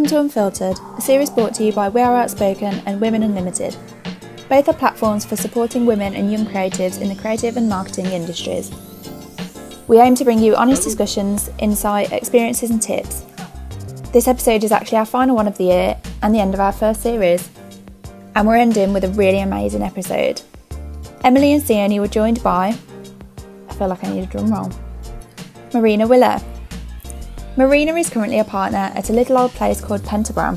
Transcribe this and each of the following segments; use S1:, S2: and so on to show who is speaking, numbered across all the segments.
S1: Welcome to Unfiltered, a series brought to you by We Are Outspoken and Women Unlimited. Both are platforms for supporting women and young creatives in the creative and marketing industries. We aim to bring you honest discussions, insight, experiences, and tips. This episode is actually our final one of the year and the end of our first series. And we're ending with a really amazing episode. Emily and Sione were joined by, I feel like I need a drum roll, Marina Willer. Marina is currently a partner at a little old place called Pentagram,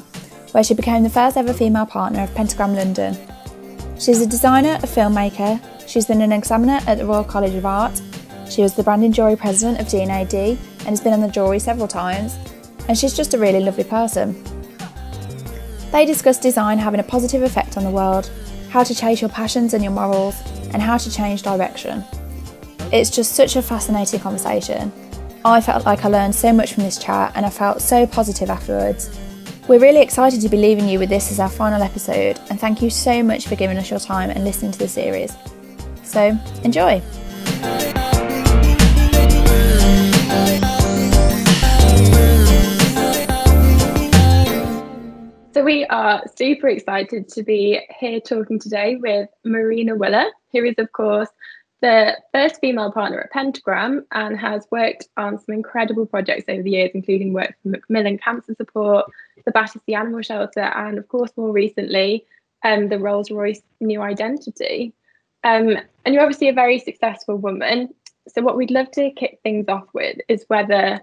S1: where she became the first ever female partner of Pentagram London. She's a designer, a filmmaker, she's been an examiner at the Royal College of Art, she was the branding jury president of D&AD and has been on the jury several times, and she's just a really lovely person. They discuss design having a positive effect on the world, how to chase your passions and your morals, and how to change direction. It's just such a fascinating conversation. I felt like I learned so much from this chat and I felt so positive afterwards. We're really excited to be leaving you with this as our final episode, and thank you so much for giving us your time and listening to the series. So, enjoy!
S2: So, we are super excited to be here talking today with Marina Willer, who is, of course, the first female partner at Pentagram and has worked on some incredible projects over the years, including work for Macmillan Cancer Support, the Battersea Animal Shelter, and of course, more recently, um, the Rolls Royce New Identity. Um, and you're obviously a very successful woman. So, what we'd love to kick things off with is whether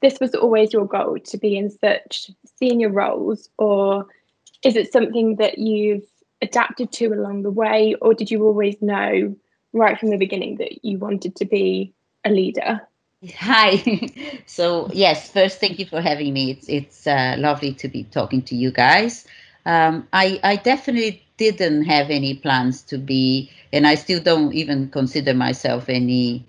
S2: this was always your goal to be in such senior roles, or is it something that you've adapted to along the way, or did you always know right from the beginning that you wanted to be a leader?
S3: Hi. so yes, first, thank you for having me. It's it's uh, lovely to be talking to you guys. Um, I I definitely didn't have any plans to be, and I still don't even consider myself any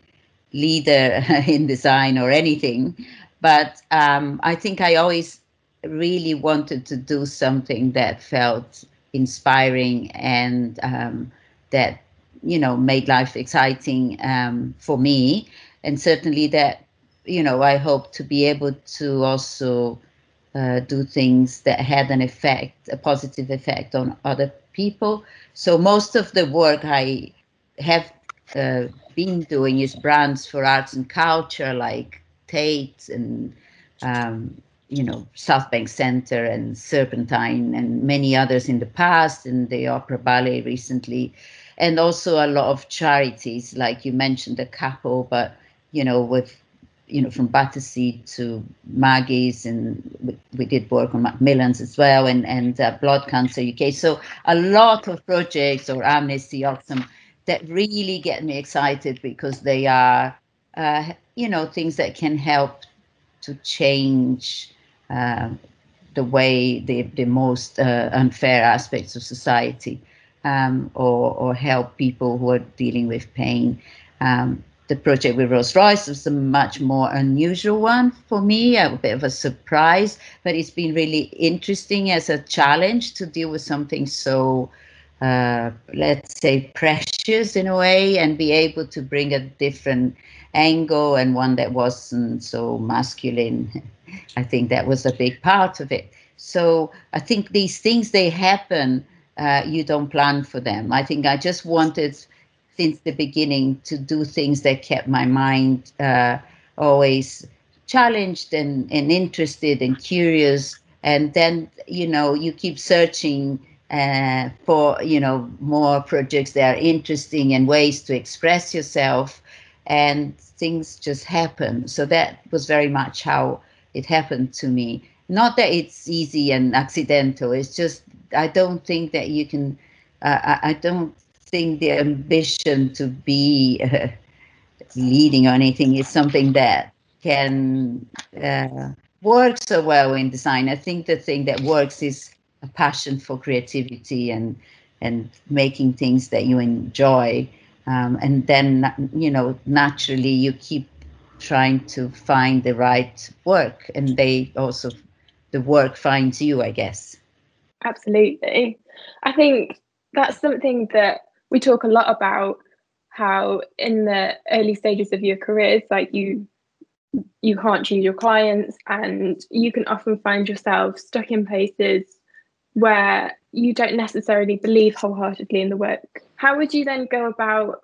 S3: leader in design or anything. But um, I think I always really wanted to do something that felt inspiring and um, that you know made life exciting um, for me. And certainly that you know i hope to be able to also uh, do things that had an effect a positive effect on other people. So most of the work i have uh, been doing is brands for arts and culture like tate and um, you know south bank center and serpentine and many others in the past. And the opera ballet recently and also a lot of charities, like you mentioned, a couple, but you know, with you know, from Battersea to Maggie's, and we, we, did work on Macmillan's as well, and and uh, Blood Cancer UK. So a lot of projects or Amnesty, Oxfam, that really get me excited because they are, uh, you know, things that can help to change. Uh, the way the, the most uh, unfair aspects of society um, or, or help people who are dealing with pain. Um, the project with Rolls Royce was a much more unusual one for me, a bit of a surprise, but it's been really interesting as a challenge to deal with something so, uh, let's say, precious in a way and be able to bring a different angle and one that wasn't so masculine. I think that was a big part of it. So I think these things, they happen uh, you don't plan for them. I think I just wanted since the beginning to do things that kept my mind uh, always challenged and, and interested and curious. And then, you know, you keep searching uh, for, you know, more projects that are interesting and ways to express yourself. And things just happen. So that was very much how it happened to me. Not that it's easy and accidental, it's just I don't think that you can. Uh, I, I, don't think the ambition to be uh, leading or anything is something that can uh, work so well in design. I think the thing that works is a passion for creativity and and making things that you enjoy. Um, and then you know naturally you keep trying to find the right work and they also the work finds you i guess
S2: Absolutely. I think that's something that we talk a lot about how in the early stages of your careers, like you you can't choose your clients and you can often find yourself stuck in places where you don't necessarily believe wholeheartedly in the work how would you then go about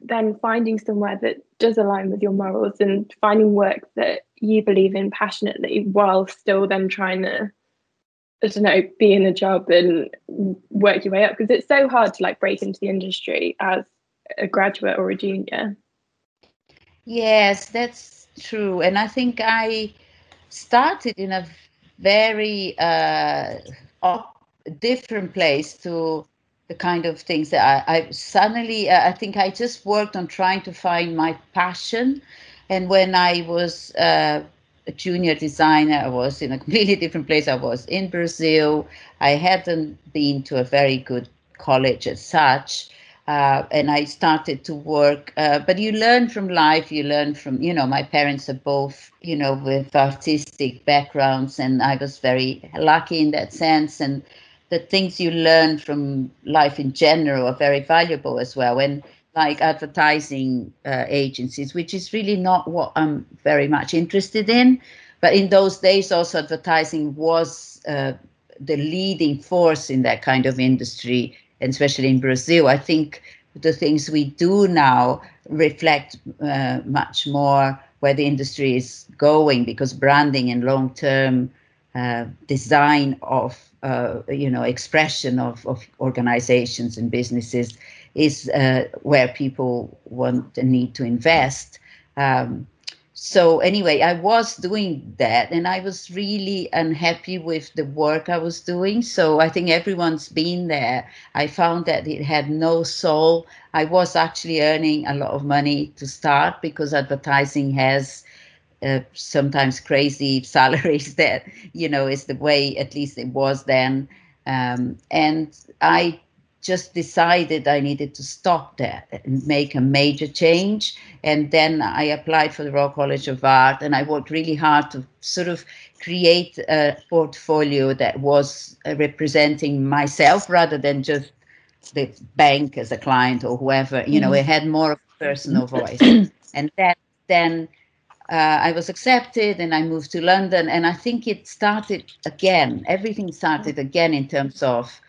S2: then finding somewhere that does align with your morals and finding work that you believe in passionately while still then trying to I don't know, be in a job and work your way up because it's so hard to like break into the industry as a graduate or a junior.
S3: Yes, that's true. And I think I started in a very uh, different place to the kind of things that I, I suddenly, uh, I think I just worked on trying to find my passion. And when I was uh, a junior designer, I was in a completely different place. I was in Brazil. I hadn't been to a very good college as such uh, and I started to work. Uh, but you learn from life. You learn from, you know, my parents are both, you know, with artistic backgrounds, and I was very lucky in that sense. And the things you learn from life in general are very valuable as well. And like advertising uh, agencies, which is really not what I'm very much interested in. But in those days, also advertising was uh, the leading force in that kind of industry and especially in Brazil, I think the things we do now reflect uh, much more where the industry is going because branding and long-term uh, design of uh, you know expression of, of organizations and businesses is uh, where people want and need to invest. Um, so anyway i was doing that and i was really unhappy with the work i was doing. So i think everyone's been there. I found that it had no soul. I was actually earning a lot of money to start because advertising has uh, sometimes crazy salaries that you know is the way at least it was then. Um, and i just decided I needed to stop that and make a major change. And then I applied for the Royal College of Art and I worked really hard to sort of create a portfolio that was uh, representing myself rather than just the bank as a client or whoever. You know, mm-hmm. it had more of a personal voice. and that then uh, I was accepted and I moved to London. And I think it started again, everything started again in terms of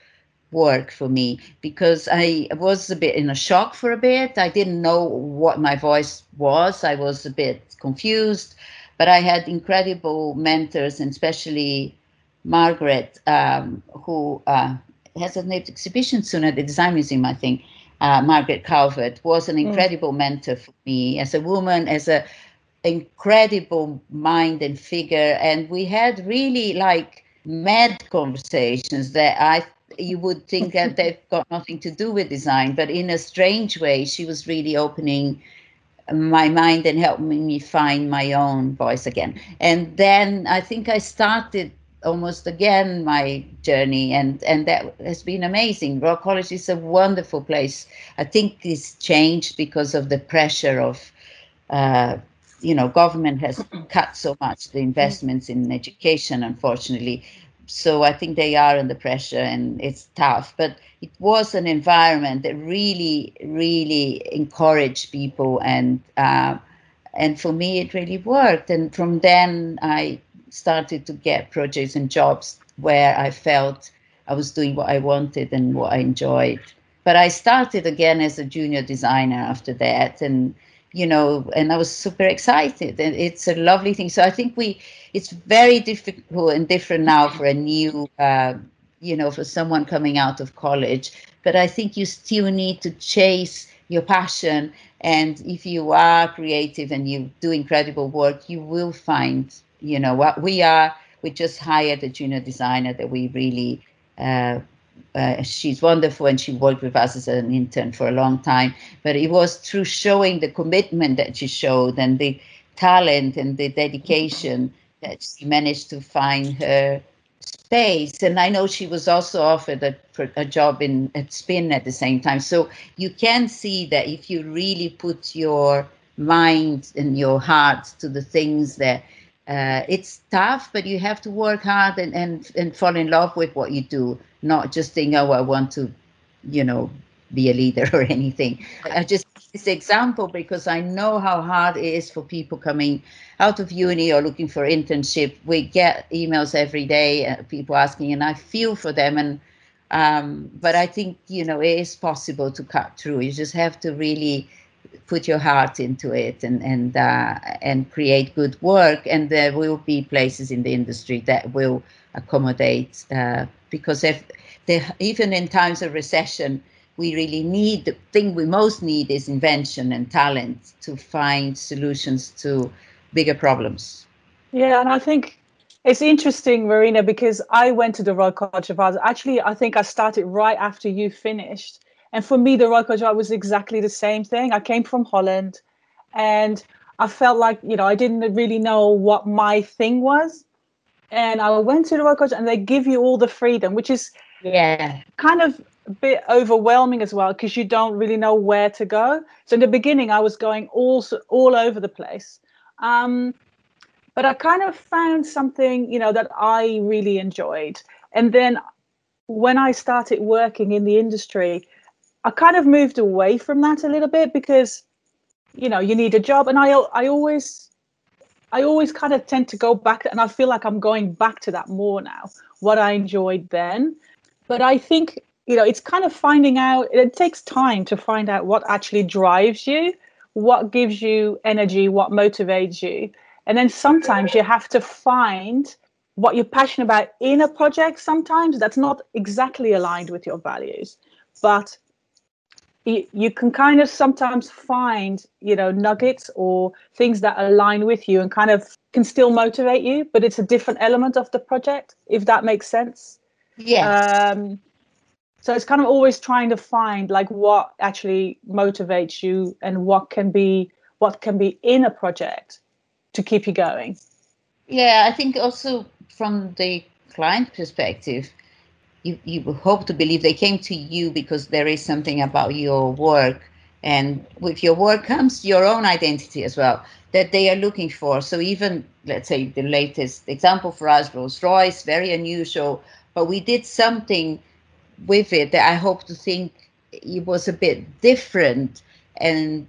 S3: work for me because I was a bit in a shock for a bit. I didn't know what my voice was. I was a bit confused, but I had incredible mentors, and especially Margaret, um, who uh, has an exhibition soon at the Design Museum, I think. Uh, Margaret Calvert was an mm. incredible mm. mentor for me as a woman, as a incredible mind and figure, and we had really like mad conversations that I you would think that they've got nothing to do with design, but in a strange way, she was really opening my mind and helping me find my own voice again. And then I think I started almost again my journey and and that has been amazing. Royal college is a wonderful place. I think it's changed because of the pressure of uh, you know government has cut so much the investments in education unfortunately so I think they are under pressure and it's tough. But it was an environment that really, really encouraged people, and uh, and for me it really worked. And from then I started to get projects and jobs where I felt I was doing what I wanted and what I enjoyed. But I started again as a junior designer after that, and you know, and I was super excited. And it's a lovely thing. So I think we, it's very difficult and different now for a new, uh, you know, for someone coming out of college. But I think you still need to chase your passion. And if you are creative and you do incredible work, you will find, you know, what we are. We just hired a junior designer that we really uh, uh, she's wonderful and she worked with us as an intern for a long time. But it was through showing the commitment that she showed and the talent and the dedication that she managed to find her space. And I know she was also offered a, a job in at Spin at the same time. So you can see that if you really put your mind and your heart to the things that uh, it's tough, but you have to work hard and, and, and fall in love with what you do, not just think, oh, I want to, you know, be a leader or anything. I just this example because I know how hard it is for people coming out of uni or looking for internship. We get emails every day, uh, people asking, and I feel for them. And um, but I think you know it is possible to cut through. You just have to really put your heart into it and and uh, and create good work. And there will be places in the industry that will accommodate uh, because if even in times of recession we really need the thing we most need is invention and talent to find solutions to bigger problems.
S4: Yeah, and I think it's interesting, Marina, because I went to the Royal College of Art. Actually, I think I started right after you finished. And for me, the Royal College was exactly the same thing. I came from Holland and I felt like, you know, I didn't really know what my thing was. And I went to the Royal College and they give you all the freedom, which is
S3: yeah
S4: kind of a bit overwhelming as well because you don't really know where to go. So in the beginning, I was going all all over the place, um, but I kind of found something you know that I really enjoyed. And then when I started working in the industry, I kind of moved away from that a little bit because you know you need a job, and I I always I always kind of tend to go back, and I feel like I'm going back to that more now. What I enjoyed then. But I think you know it's kind of finding out it takes time to find out what actually drives you what gives you energy what motivates you and then sometimes you have to find what you're passionate about in a project sometimes that's not exactly aligned with your values but you, you can kind of sometimes find you know nuggets or things that align with you and kind of can still motivate you but it's a different element of the project if that makes sense.
S3: Yeah
S4: um, so it's kind of always trying to find like what actually motivates you and what can be what can be in a project to keep you going.
S3: Yeah i think also from the client perspective you, you hope to believe they came to you because there is something about your work. And with your work comes your own identity as well that they are looking for. So even let's say the latest example for us rolls royce very unusual but we did something with it that I hope to think it was a bit different and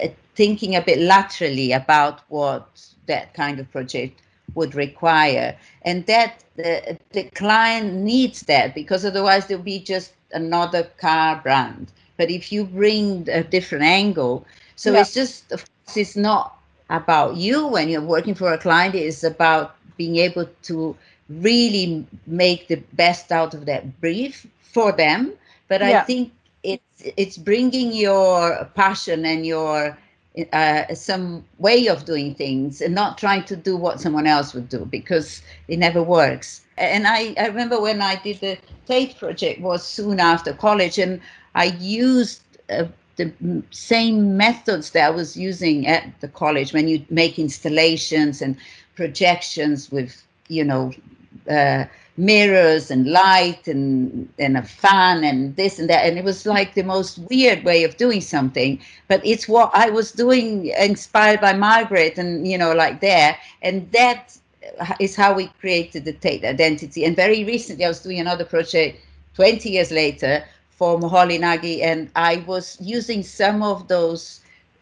S3: uh, thinking a bit laterally about what that kind of project would require and that the, the client needs that because otherwise there'll be just another car brand but if you bring a different angle so yeah. it's just of course it's not about you when you're working for a client it's about being able to really make the best out of that brief for them but yeah. i think it's it's bringing your passion and your uh, some way of doing things and not trying to do what someone else would do because it never works. And i, I remember when i did the tate project was soon after college and i used uh, the same methods that i was using at the college when you make installations and projections with you know uh, mirrors and light and and a fan and this and that. And it was like the most weird way of doing something. But it's what i was doing inspired by margaret and you know like there and that is how we created the tate identity. And very recently i was doing another project 20 years later for Moholy Nagy and i was using some of those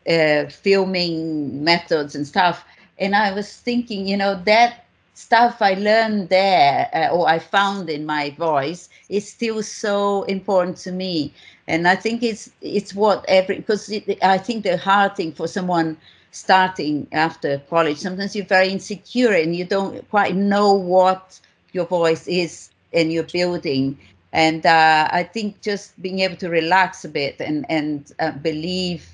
S3: uh, filming methods and stuff. And i was thinking you know that stuff I learned there uh, or I found in my voice is still so important to me. And I think it's it's what every because it, I think the hard thing for someone starting after college sometimes you're very insecure and you don't quite know what your voice is and you're building. And uh, I think just being able to relax a bit and and uh, believe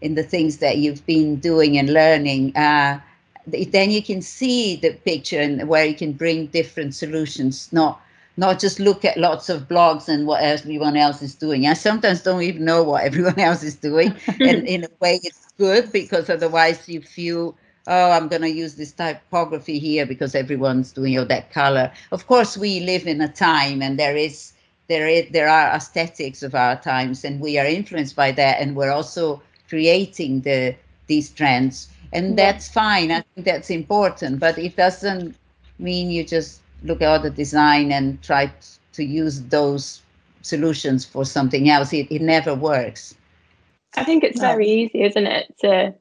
S3: in the things that you've been doing and learning uh, then you can see the picture and where you can bring different solutions not not just look at lots of blogs and what everyone else is doing. I sometimes don't even know what everyone else is doing and in a way it's good because otherwise you feel oh i'm going to use this typography here because everyone's doing oh, that color. Of course we live in a time and there is there is there are aesthetics of our times and we are influenced by that and we're also creating the these trends and that's fine i think that's important but it doesn't mean you just look at the design and try to use those solutions for something else. It, it never works.
S2: I think it's very easy, isn't it, to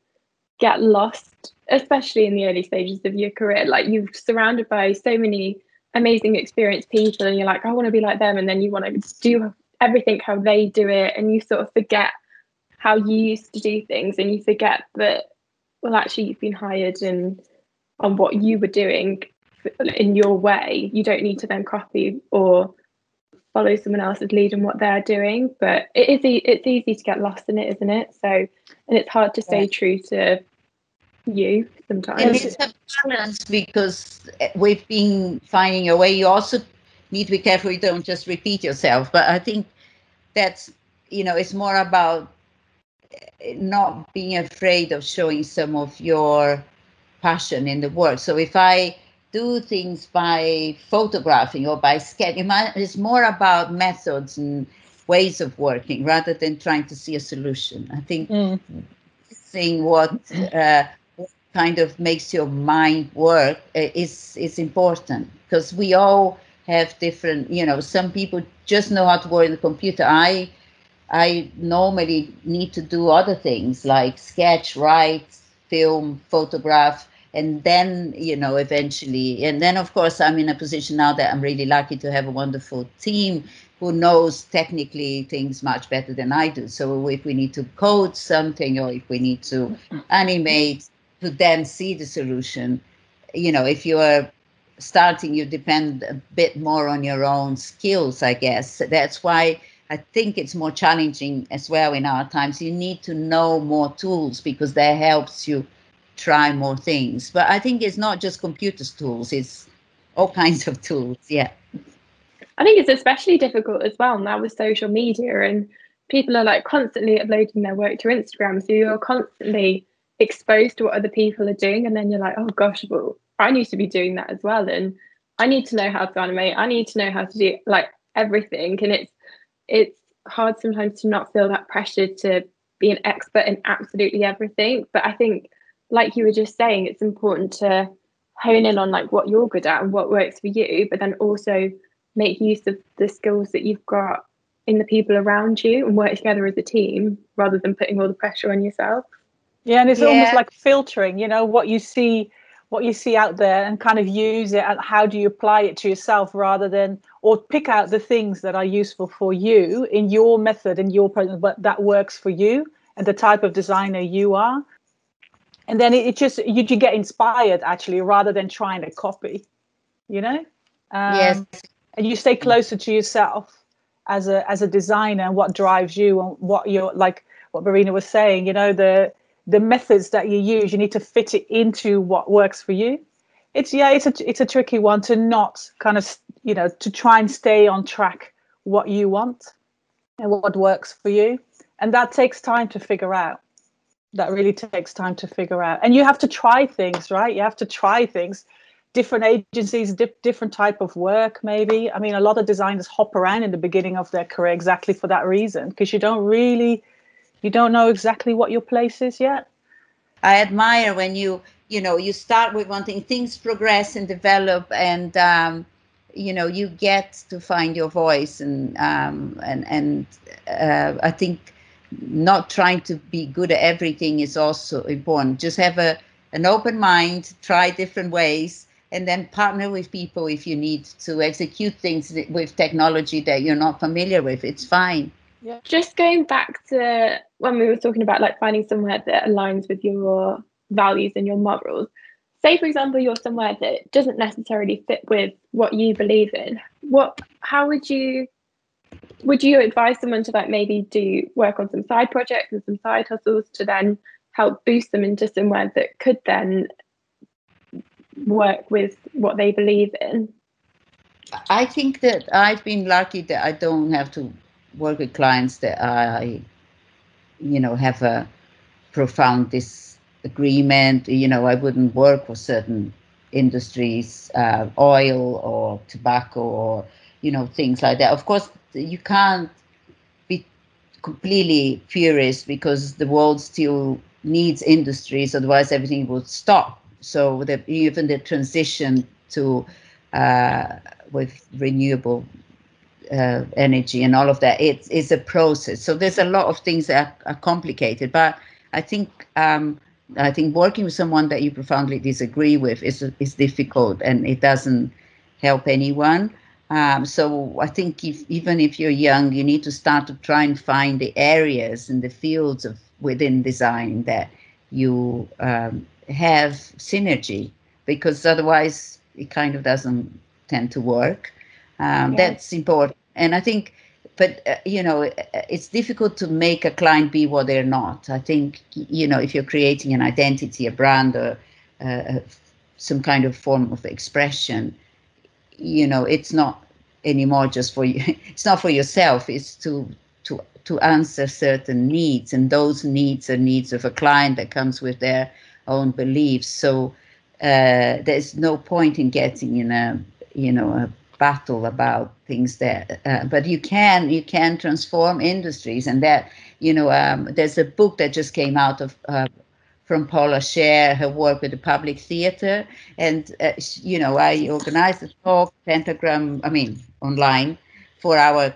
S2: get lost, especially in the early stages of your career. Like you're surrounded by so many amazing experienced people and you're like, I want to be like them. And then you want to do everything how they do it. And you sort of forget how you used to do things and you forget that, well, actually, you've been hired and on what you were doing in your way. You don't need to then copy or follow someone else's lead in what they're doing. But it is it's easy to get lost in it, isn't it? So and it's hard to stay yeah. true to you sometimes.
S3: And it's a balance because eh, we've been finding a way. You also need to be careful you don't just repeat yourself. But I think that's you know it's more about not being afraid of showing some of your passion in the work. So if I do things by photographing or by sketching, it's more about methods and ways of working rather than trying to see a solution. I think mm. seeing what uh, kind of makes your mind work uh, is is important because we all have different you know some people just know how to work in the computer i i normally need to do other things like sketch write film photograph and then you know eventually and then of course i'm in a position now that i'm really lucky to have a wonderful team who knows technically things much better than i do so if we need to code something or if we need to animate to then see the solution. You know, if you are starting, you depend a bit more on your own skills, I guess. That's why I think it's more challenging as well in our times. You need to know more tools because that helps you try more things. But I think it's not just computers tools, it's all kinds of tools. Yeah.
S2: I think it's especially difficult as well now with social media and people are like constantly uploading their work to Instagram. So you're constantly exposed to what other people are doing and then you're like oh gosh well i need to be doing that as well and i need to know how to animate i need to know how to do like everything and it's it's hard sometimes to not feel that pressure to be an expert in absolutely everything but i think like you were just saying it's important to hone in on like what you're good at and what works for you but then also make use of the skills that you've got in the people around you and work together as a team rather than putting all the pressure on yourself
S4: yeah, and it's yeah. almost like filtering, you know, what you see what you see out there and kind of use it and how do you apply it to yourself rather than or pick out the things that are useful for you in your method in your but that works for you and the type of designer you are. And then it, it just you, you get inspired actually rather than trying to copy you know?
S3: Um, yes
S4: and you stay closer to yourself as a as a designer and what drives you and what you're like what Marina was saying you know the the methods that you use you need to fit it into what works for you. It's yeah it's a it's a tricky one to not kind of you know to try and stay on track what you want and what works for you. And that takes time to figure out. That really takes time to figure out. And you have to try things right? You have to try things. Different agencies di- different type of work maybe. I mean a lot of designers hop around in the beginning of their career exactly for that reason because you don't really you don't know exactly what your place is yet?
S3: I admire when you you know you start with one thing things progress and develop and um, you know you get to find your voice and um, and and uh, i think not trying to be good at everything is also important. Just have a an open mind try different ways and then partner with people if you need to execute things with technology that you're not familiar with. It's fine
S2: yeah. Just going back to when we were talking about like finding somewhere that aligns with your values and your morals. Say, for example, you're somewhere that doesn't necessarily fit with what you believe in. What? How would you? Would you advise someone to like maybe do work on some side projects and some side hustles to then help boost them into somewhere that could then work with what they believe in?
S3: I think that I've been lucky that I don't have to work with clients that I, you know, have a profound disagreement. You know, I wouldn't work for certain industries, uh, oil or tobacco or, you know, things like that. Of course, you can't be completely furious because the world still needs industries, otherwise everything would stop. So that even the transition to uh, with renewable uh, energy and all of that. It's it's a process. So there's a lot of things that are, are complicated. But I think um, I think working with someone that you profoundly disagree with is is difficult and it doesn't help anyone. Um, so I think if, even if you're young, you need to start to try and find the areas and the fields of within design that you um, have synergy, because otherwise it kind of doesn't tend to work. Um, That's important, and I think, but uh, you know, it's difficult to make a client be what they're not. I think you know if you're creating an identity, a brand, or uh, some kind of form of expression you know it's not anymore just for you it's not for yourself it's to to to answer certain needs and those needs are needs of a client that comes with their own beliefs so uh, there's no point in getting in a you know a battle about things there. uh, but you can you can transform industries and that you know um, there's a book that just came out of uh, from Paula Scher, her work with the public theater. And, uh, you know, I organized a talk, Pentagram, I mean, online for our,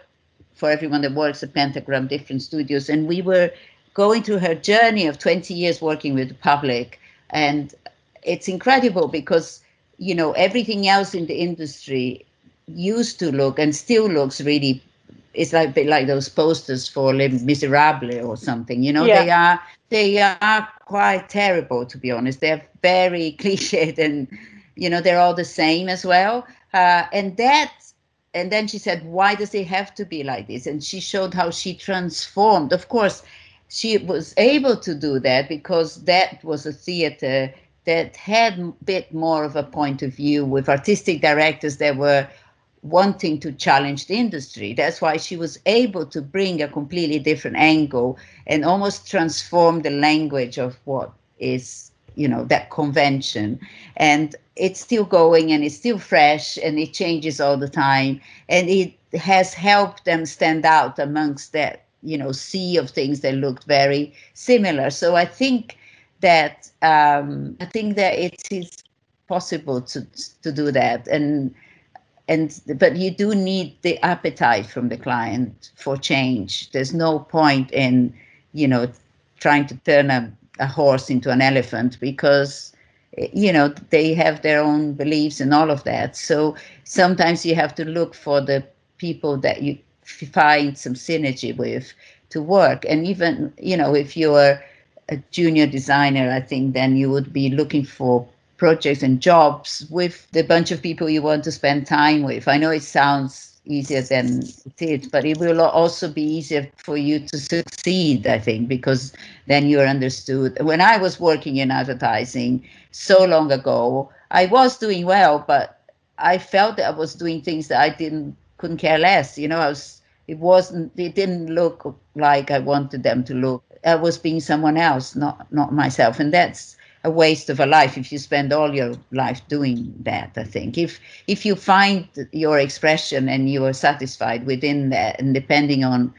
S3: for everyone that works at Pentagram, different studios. And we were going through her journey of 20 years working with the public. And it's incredible because, you know, everything else in the industry used to look and still looks really it's like a bit like those posters for Les Miserables or something. You know, yeah. they are they are quite terrible to be honest. They're very cliched and you know they're all the same as well. Uh, and that and then she said, why does it have to be like this? And she showed how she transformed. Of course, she was able to do that because that was a theater that had a bit more of a point of view with artistic directors that were wanting to challenge the industry. That's why she was able to bring a completely different angle and almost transform the language of what is, you know, that convention. And it's still going and it's still fresh and it changes all the time. And it has helped them stand out amongst that, you know, sea of things that looked very similar. So I think that um, I think that it is possible to to do that and and but you do need the appetite from the client for change. There's no point in you know trying to turn a, a horse into an elephant because you know they have their own beliefs and all of that. So sometimes you have to look for the people that you find some synergy with to work. And even you know if you're a junior designer i think then you would be looking for projects and jobs with the bunch of people you want to spend time with. I know it sounds easier than it is, but it will also be easier for you to succeed, I think, because then you're understood. When I was working in advertising so long ago, I was doing well, but I felt that I was doing things that I didn't couldn't care less. You know, I was it wasn't it didn't look like I wanted them to look. I was being someone else, not not myself. And that's a waste of a life if you spend all your life doing that i think. If if you find your expression and you are satisfied within that and depending on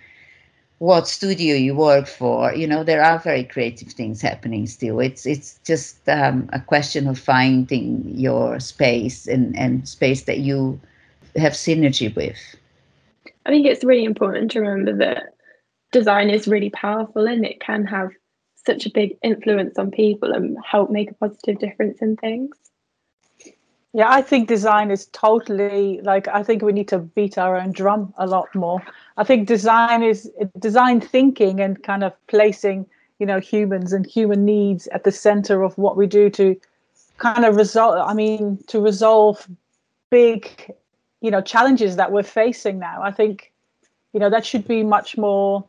S3: what studio you work for you know there are very creative things happening still. It's it's just um, a question of finding your space and and space that you have synergy with.
S2: I think it's really important to remember that design is really powerful and it can have such a big influence on people and help make a positive difference in things.
S4: Yeah, I think design is totally like I think we need to beat our own drum a lot more. I think design is design thinking and kind of placing, you know, humans and human needs at the center of what we do to kind of resolve I mean to resolve big, you know, challenges that we're facing now. I think you know that should be much more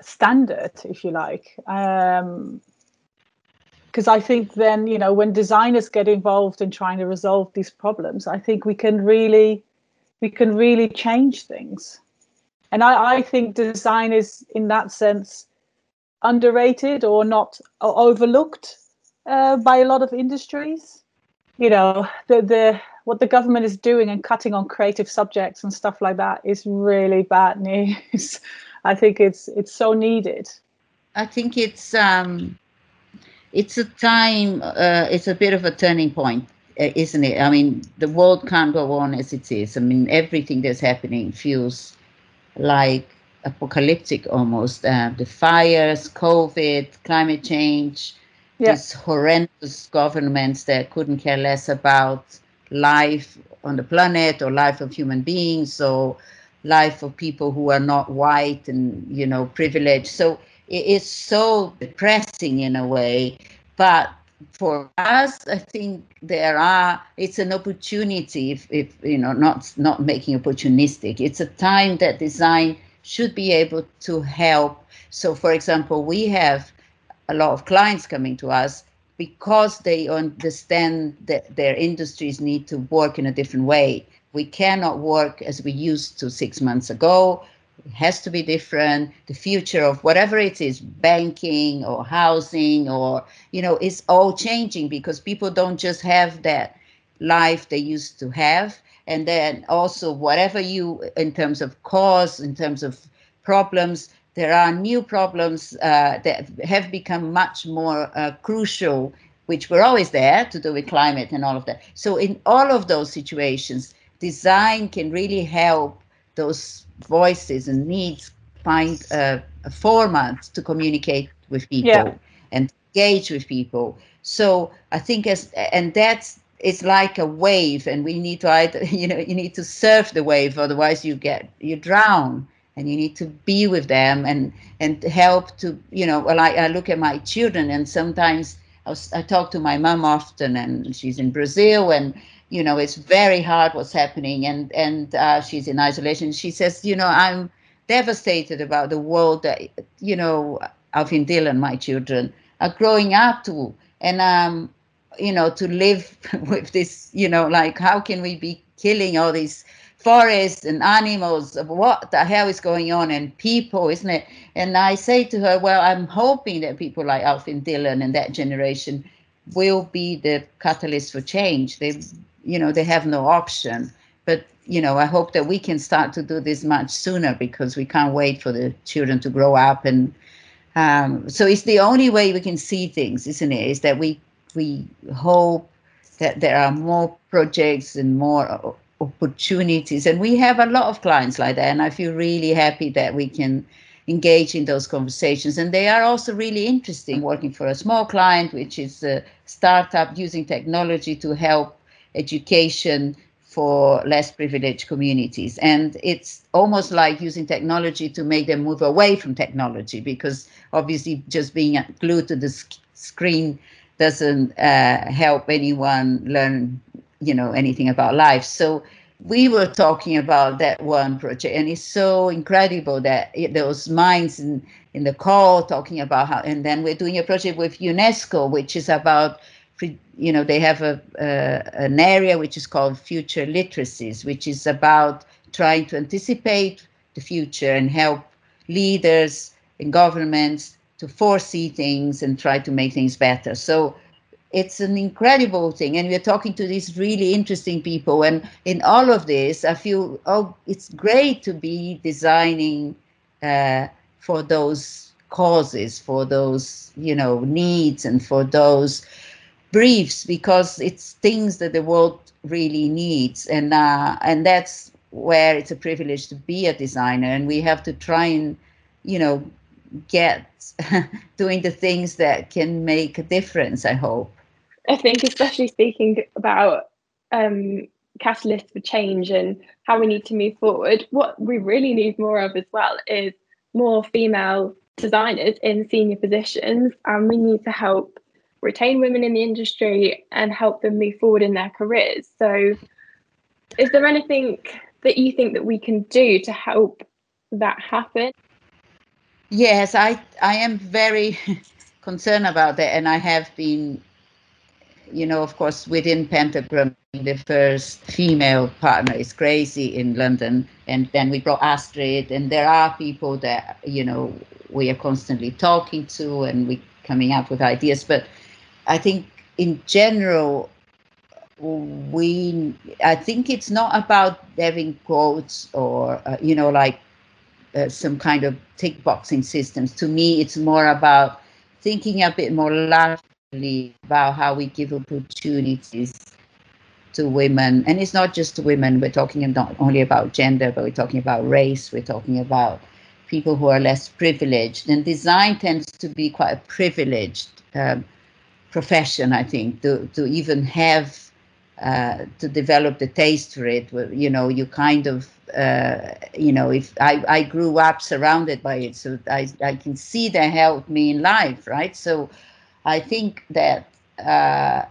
S4: standard, if you like. Um, because I think then, you know, when designers get involved in trying to resolve these problems, I think we can really, we can really change things. And I, I think design is, in that sense, underrated or not or overlooked uh, by a lot of industries. You know, the the what the government is doing and cutting on creative subjects and stuff like that is really bad news. I think it's it's so needed.
S3: I think it's um, it's a time. Uh, it's a bit of a turning point isn't it? I mean, the world can't go on as it is. I mean, everything that's happening feels like apocalyptic almost. Uh, the fires, COVID, climate change, yeah. these horrendous governments that couldn't care less about life on the planet or life of human beings or life of people who are not white and you know privileged. So it is so depressing in a way, but for us, I think there are. It's an opportunity. If, if you know, not not making opportunistic. It's a time that design should be able to help. So, for example, we have a lot of clients coming to us because they understand that their industries need to work in a different way. We cannot work as we used to six months ago. It has to be different. The future of whatever it is, banking or housing or, you know, it's all changing because people don't just have that life they used to have. And then also, whatever you, in terms of cause, in terms of problems, there are new problems uh, that have become much more uh, crucial, which were always there to do with climate and all of that. So, in all of those situations, design can really help those voices and needs find a, a format to communicate with people yeah. and engage with people. So I think as and that's it's like a wave, and we need to either you know you need to surf the wave, otherwise you get you drown, and you need to be with them and and help to you know. Well, I, I look at my children, and sometimes I, was, I talk to my mom often, and she's in Brazil, and you know it's very hard what's happening and and uh, she's in isolation. She says you know i'm devastated about the world that you know alvin dylan my children are growing up to and um you know to live with this you know like how can we be killing all these forests and animals? Of what the hell is going on? And people isn't it? And i say to her well i'm hoping that people like alvin dylan and that generation will be the catalyst for change. They you know they have no option. But you know i hope that we can start to do this much sooner because we can't wait for the children to grow up. And um, so it's the only way we can see things isn't it? Is that we we hope that there are more projects and more opportunities. And we have a lot of clients like that and i feel really happy that we can engage in those conversations. And they are also really interesting working for a small client which is a startup using technology to help education for less privileged communities. And it's almost like using technology to make them move away from technology because obviously just being glued to the sc- screen doesn't uh, help anyone learn, you know, anything about life. So we were talking about that one project and it's so incredible that it, those minds in, in the call talking about how, and then we're doing a project with UNESCO, which is about you know they have a, an area which is called future literacies which is about trying to anticipate the future and help leaders and governments to foresee things and try to make things better. So it's an incredible thing. And we're talking to these really interesting people. And in all of this i feel oh it's great to be designing uh, for those causes for those you know needs and for those briefs because it's things that the world really needs. And uh, and that's where it's a privilege to be a designer. And we have to try and you know get doing the things that can make a difference i hope.
S2: I think especially speaking about um, catalysts for change and how we need to move forward what we really need more of as well is more female designers in senior positions. And we need to help retain women in the industry and help them move forward in their careers. So, is there anything that you think that we can do to help that happen?
S3: Yes, I I am very concerned about that, and I have been, you know, of course, within Pentagram, the first female partner is Crazy in London, and then we brought Astrid, and there are people that you know we are constantly talking to, and we coming up with ideas, but I think in general, we I think it's not about having quotes or uh, you know like uh, some kind of tick boxing systems. To me, it's more about thinking a bit more largely about how we give opportunities to women. And it's not just to women, we're talking not only about gender, but we're talking about race, we're talking about people who are less privileged. And design tends to be quite a privileged um, profession, I think, to, to even have uh, to develop the taste for it. You know, you kind of, uh, you know, if I, I grew up surrounded by it, so I, I can see that helped me in life, right? So I think that uh,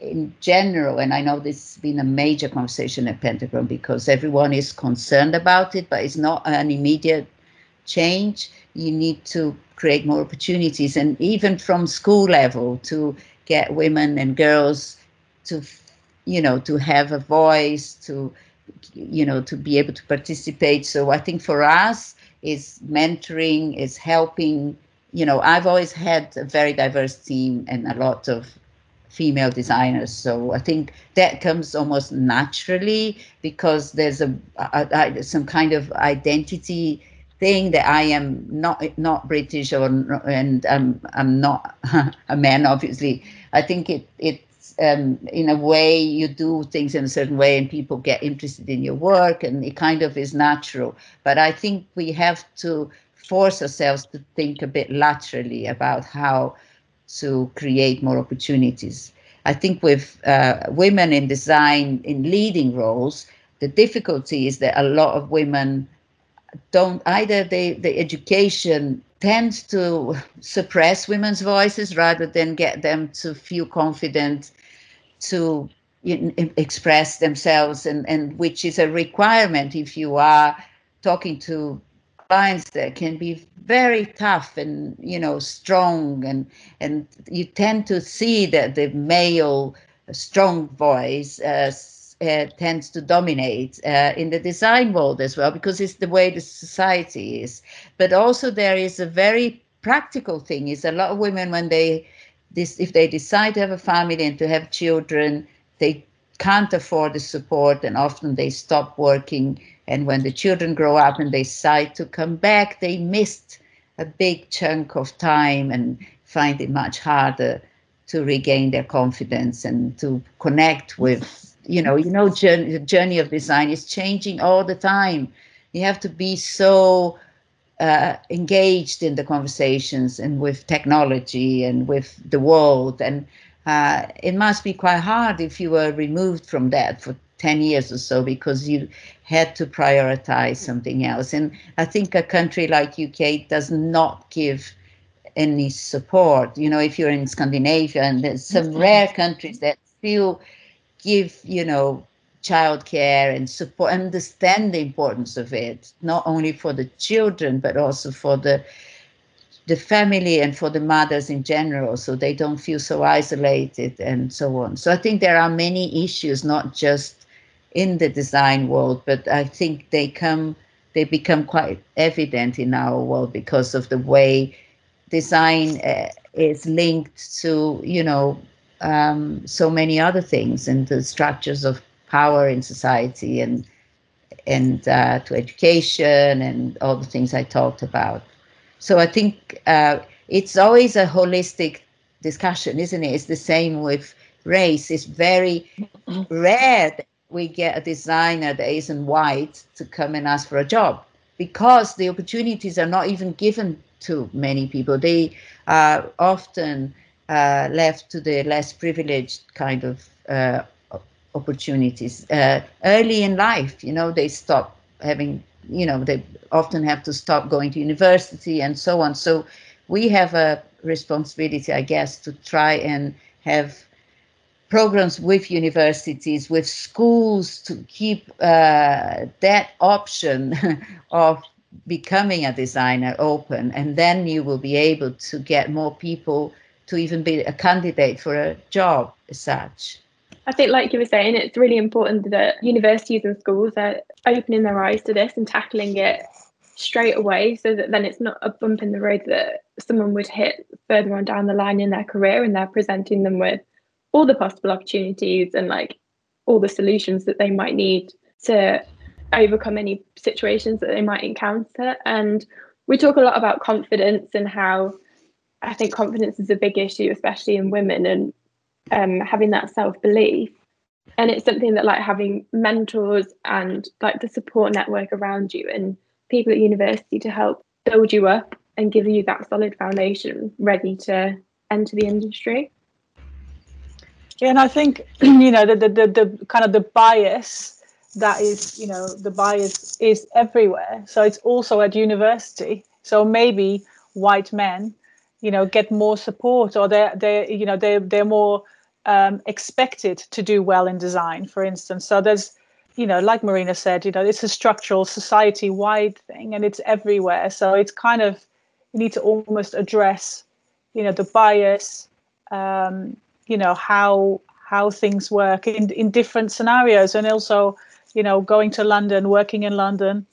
S3: in general, and I know this has been a major conversation at Pentagram because everyone is concerned about it, but it's not an immediate change. You need to create more opportunities, and even from school level to get women and girls to you know to have a voice to you know to be able to participate. So i think for us is mentoring is helping. You know i've always had a very diverse team and a lot of female designers. So i think that comes almost naturally because there's a, a, a some kind of identity thing that I am not not British or and I'm I'm not a man. Obviously, I think it it um, in a way you do things in a certain way and people get interested in your work and it kind of is natural. But i think we have to force ourselves to think a bit laterally about how to create more opportunities. I think with uh, women in design in leading roles the difficulty is that a lot of women don't either they the education tends to suppress women's voices rather than get them to feel confident to express themselves. And, and which is a requirement if you are talking to clients that can be very tough and you know strong. And and you tend to see that the male strong voice uh, uh, tends to dominate uh, in the design world as well because it's the way the society is. But also there is a very practical thing is a lot of women when they this if they decide to have a family and to have children they can't afford the support and often they stop working. And when the children grow up and they decide to come back they missed a big chunk of time and find it much harder to regain their confidence and to connect with you know you know journey, the journey of design is changing all the time you have to be so uh, engaged in the conversations and with technology and with the world. And uh, it must be quite hard if you were removed from that for 10 years or so because you had to prioritize something else. And I think a country like UK does not give any support. You know, if you're in Scandinavia and there's some rare countries that still give, you know, childcare and support understand the importance of it not only for the children but also for the the family and for the mothers in general so they don't feel so isolated and so on. So i think there are many issues not just in the design world but i think they come they become quite evident in our world because of the way design uh, is linked to you know um, so many other things and the structures of power in society and and uh, to education and all the things I talked about. So I think uh, it's always a holistic discussion, isn't it? It's the same with race. It's very rare that we get a designer that isn't white to come and ask for a job because the opportunities are not even given to many people. They are often uh, left to the less privileged kind of uh, opportunities uh, early in life. You know, they stop having, you know, they often have to stop going to university and so on. So we have a responsibility, I guess, to try and have programs with universities, with schools to keep uh, that option of becoming a designer open. And then you will be able to get more people to even be a candidate for a job as such.
S2: I think, like you were saying, it's really important that universities and schools are opening their eyes to this and tackling it straight away so that then it's not a bump in the road that someone would hit further on down the line in their career and they're presenting them with all the possible opportunities and like all the solutions that they might need to overcome any situations that they might encounter. And we talk a lot about confidence and how I think confidence is a big issue, especially in women. And um, having that self belief. and it's something that like having mentors and like the support network around you and people at university to help build you up and give you that solid foundation ready to enter the industry
S4: yeah and i think you know the, the the, the kind of the bias that is you know the bias is everywhere so it's also at university so maybe white men you know get more support or they're they you know they they're more um, expected to do well in design for instance. So there's you know like marina said you know it's a structural society wide thing and it's everywhere. So it's kind of you need to almost address you know the bias um, you know how how things work in in different scenarios. And also you know going to london working in london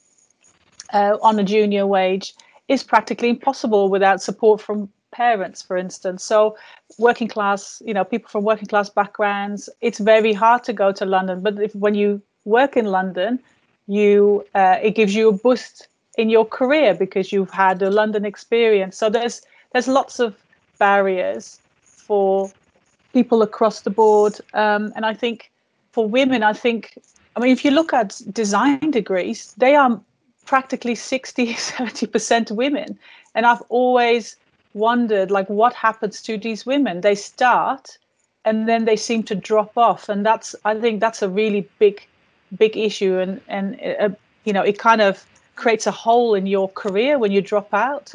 S4: uh, on a junior wage is practically impossible without support from parents for instance. So working class you know people from working class backgrounds it's very hard to go to london but if when you work in london you uh, it gives you a boost in your career because you've had a london experience. So there's there's lots of barriers for people across the board um, and i think for women i think i mean if you look at design degrees they are practically 60 70% women and i've always wondered like what happens to these women? They start and then they seem to drop off and that's i think that's a really big big issue and and uh, you know it kind of creates a hole in your career when you drop out.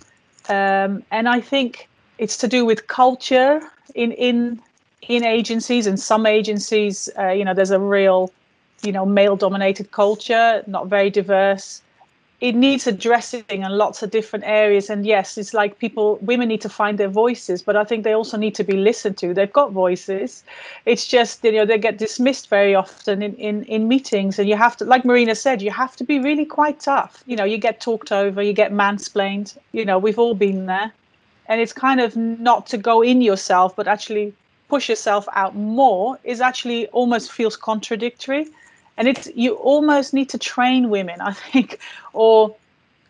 S4: Um, and i think it's to do with culture in in in agencies and some agencies uh, you know there's a real you know male dominated culture not very diverse it needs addressing in lots of different areas. And yes it's like people women need to find their voices but i think they also need to be listened to. They've got voices. It's just you know they get dismissed very often in, in in meetings. And you have to like marina said you have to be really quite tough. You know you get talked over you get mansplained. You know we've all been there. And it's kind of not to go in yourself but actually push yourself out more is actually almost feels contradictory and it's you almost need to train women i think or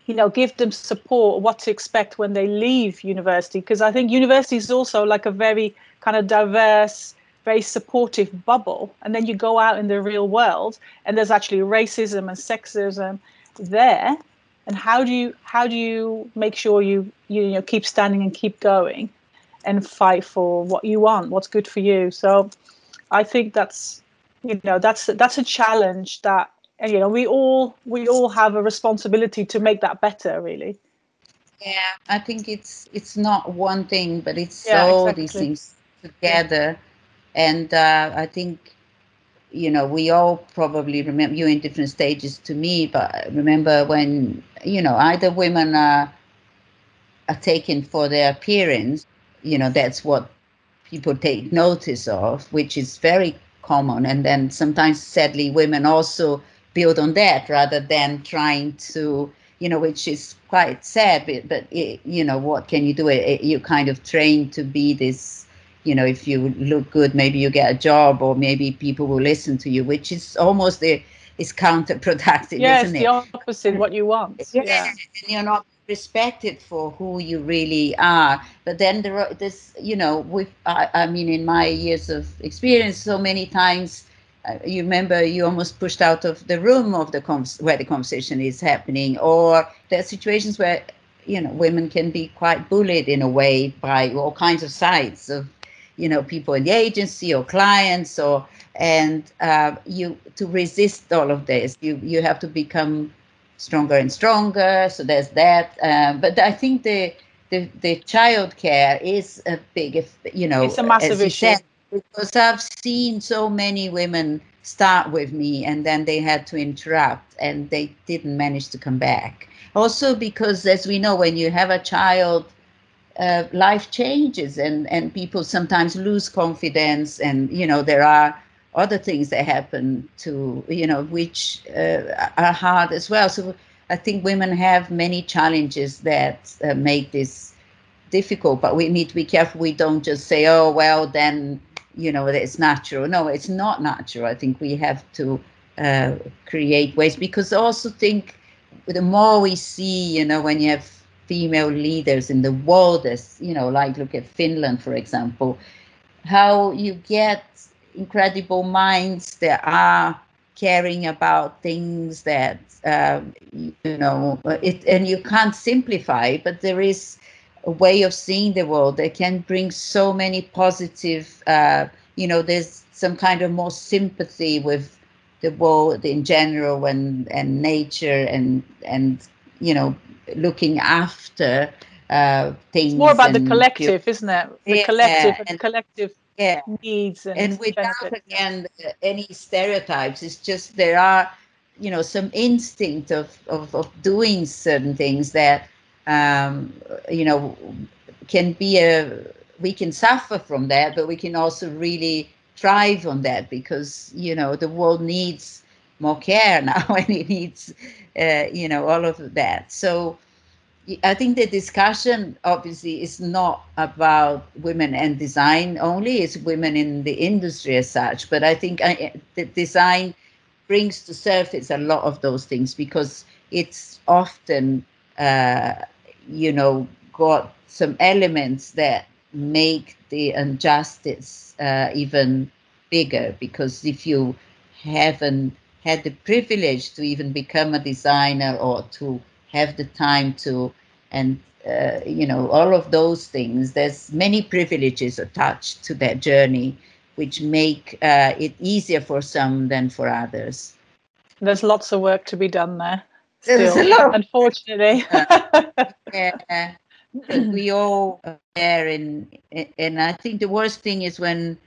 S4: you know give them support what to expect when they leave university. Because i think university is also like a very kind of diverse very supportive bubble. And then you go out in the real world and there's actually racism and sexism there. And how do you how do you make sure you you, you know keep standing and keep going and fight for what you want what's good for you? So i think that's you know that's that's a challenge that you know we all we all have a responsibility to make that better really
S3: yeah i think it's it's not one thing but it's yeah, all exactly. these things together and uh, i think you know we all probably remember you in different stages to me but remember when you know either women are are taken for their appearance you know that's what people take notice of which is very common. And then sometimes, sadly, women also build on that rather than trying to, you know, which is quite sad. But, but it, you know, what can you do? It, it, you kind of train to be this. You know, if you look good, maybe you get a job, or maybe people will listen to you, which is almost the is counterproductive,
S4: yeah,
S3: isn't it?
S4: it's the opposite what you want.
S3: Yeah. yeah. And you're not respected for who you really are. But then there are this, you know, with I, I mean, in my years of experience, so many times. Uh, you remember you almost pushed out of the room of the where the conversation is happening or there are situations where you know women can be quite bullied in a way by all kinds of sides of you know people in the agency or clients or and uh, you to resist all of this you you have to become stronger and stronger. So there's that. Um, but I think the the the child care is a big, you know,
S4: it's a massive issue. Said,
S3: because I've seen so many women start with me and then they had to interrupt and they didn't manage to come back. Also because as we know, when you have a child, uh, life changes and and people sometimes lose confidence and you know there are other things that happen to you know which uh, are hard as well. So i think women have many challenges that uh, make this difficult but we need to be careful. We don't just say oh well then you know it's natural. No it's not natural. I think we have to uh, create ways because i also think the more we see you know when you have female leaders in the world as you know like look at finland for example how you get incredible minds that are caring about things that um, you know it and you can't simplify but there is a way of seeing the world that can bring so many positive uh, you know there's some kind of more sympathy with the world in general and and nature and and you know looking after uh, things.
S4: It's more about the collective, isn't it? The
S3: yeah,
S4: collective and,
S3: and,
S4: collective
S3: yeah.
S4: needs and,
S3: and without
S4: benefits.
S3: again any stereotypes. It's just there are you know some instinct of of, of doing certain things that um, you know can be a we can suffer from that, but we can also really thrive on that because you know the world needs more care now and it needs uh, you know all of that so I think the discussion obviously is not about women and design only, it's women in the industry as such. But I think I, the design brings to surface a lot of those things because it's often, uh, you know, got some elements that make the injustice uh, even bigger. Because if you haven't had the privilege to even become a designer or to have the time to and uh, you know all of those things there's many privileges attached to that journey which make uh, it easier for some than for others.
S4: There's lots of work to be done there
S3: There's
S4: still,
S3: a lot.
S4: unfortunately.
S3: Yeah. We all are in and i think the worst thing is when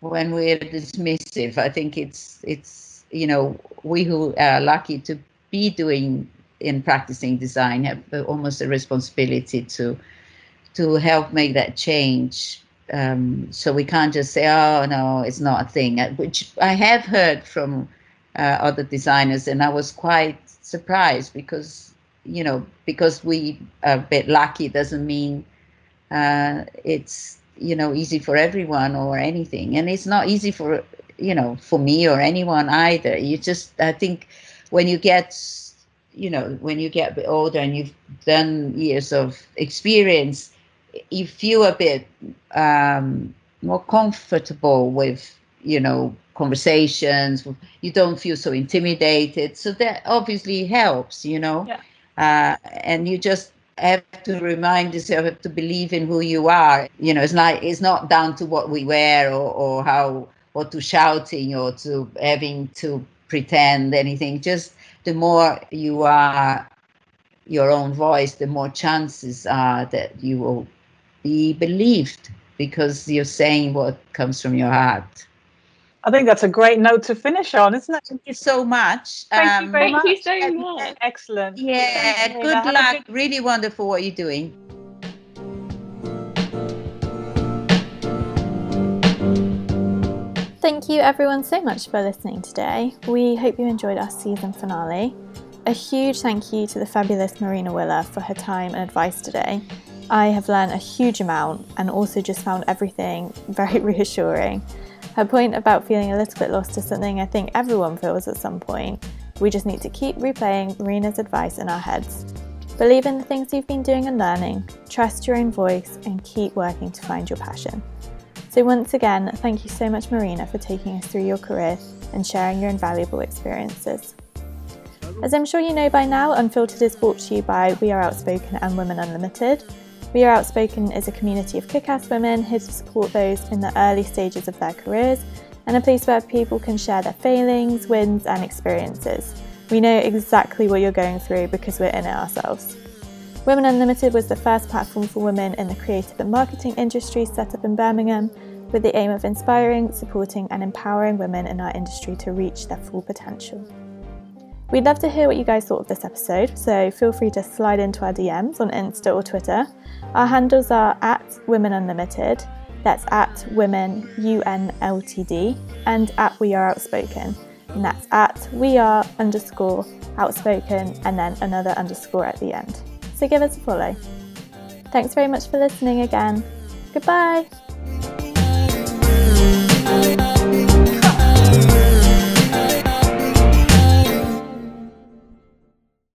S3: when we're dismissive. I think it's it's you know we who are lucky to be doing in practicing design have almost a responsibility to to help make that change. Um, so we can't just say, "Oh no, it's not a thing," uh, which I have heard from uh, other designers, and I was quite surprised because you know because we are a bit lucky doesn't mean uh, it's you know easy for everyone or anything, and it's not easy for you know for me or anyone either. You just I think when you get you know, when you get a bit older and you've done years of experience, you feel a bit um, more comfortable with, you know, conversations. You don't feel so intimidated. So that obviously helps, you know.
S4: Yeah.
S3: Uh, and you just have to remind yourself to believe in who you are. You know, it's not it's not down to what we wear or, or how or to shouting or to having to pretend anything. Just the more you are your own voice, the more chances are that you will be believed because you're saying what comes from your heart.
S4: I think that's a great note to finish on, isn't it?
S3: Thank you so much.
S4: Thank
S3: Um,
S4: you very
S2: Thank
S4: much.
S2: you so much.
S4: Excellent.
S3: Yeah,
S4: Thank
S3: good luck.
S4: good-
S3: Really wonderful what you're doing.
S5: Thank you everyone so much for listening today. We hope you enjoyed our season finale. A huge thank you to the fabulous Marina Willer for her time and advice today. I have learned a huge amount and also just found everything very reassuring. Her point about feeling a little bit lost is something I think everyone feels at some point. We just need to keep replaying Marina's advice in our heads. Believe in the things you've been doing and learning, trust your own voice, and keep working to find your passion. So, once again, thank you so much, Marina, for taking us through your career and sharing your invaluable experiences. As I'm sure you know by now, Unfiltered is brought to you by We Are Outspoken and Women Unlimited. We Are Outspoken is a community of kick ass women here to support those in the early stages of their careers and a place where people can share their failings, wins, and experiences. We know exactly what you're going through because we're in it ourselves. Women Unlimited was the first platform for women in the creative and marketing industry set up in Birmingham with the aim of inspiring, supporting, and empowering women in our industry to reach their full potential. We'd love to hear what you guys thought of this episode, so feel free to slide into our DMs on Insta or Twitter. Our handles are at Women Unlimited, that's at Women UNLTD, and at We Are Outspoken, and that's at We Are underscore outspoken and then another underscore at the end. So give us a follow. Thanks very much for listening again. Goodbye.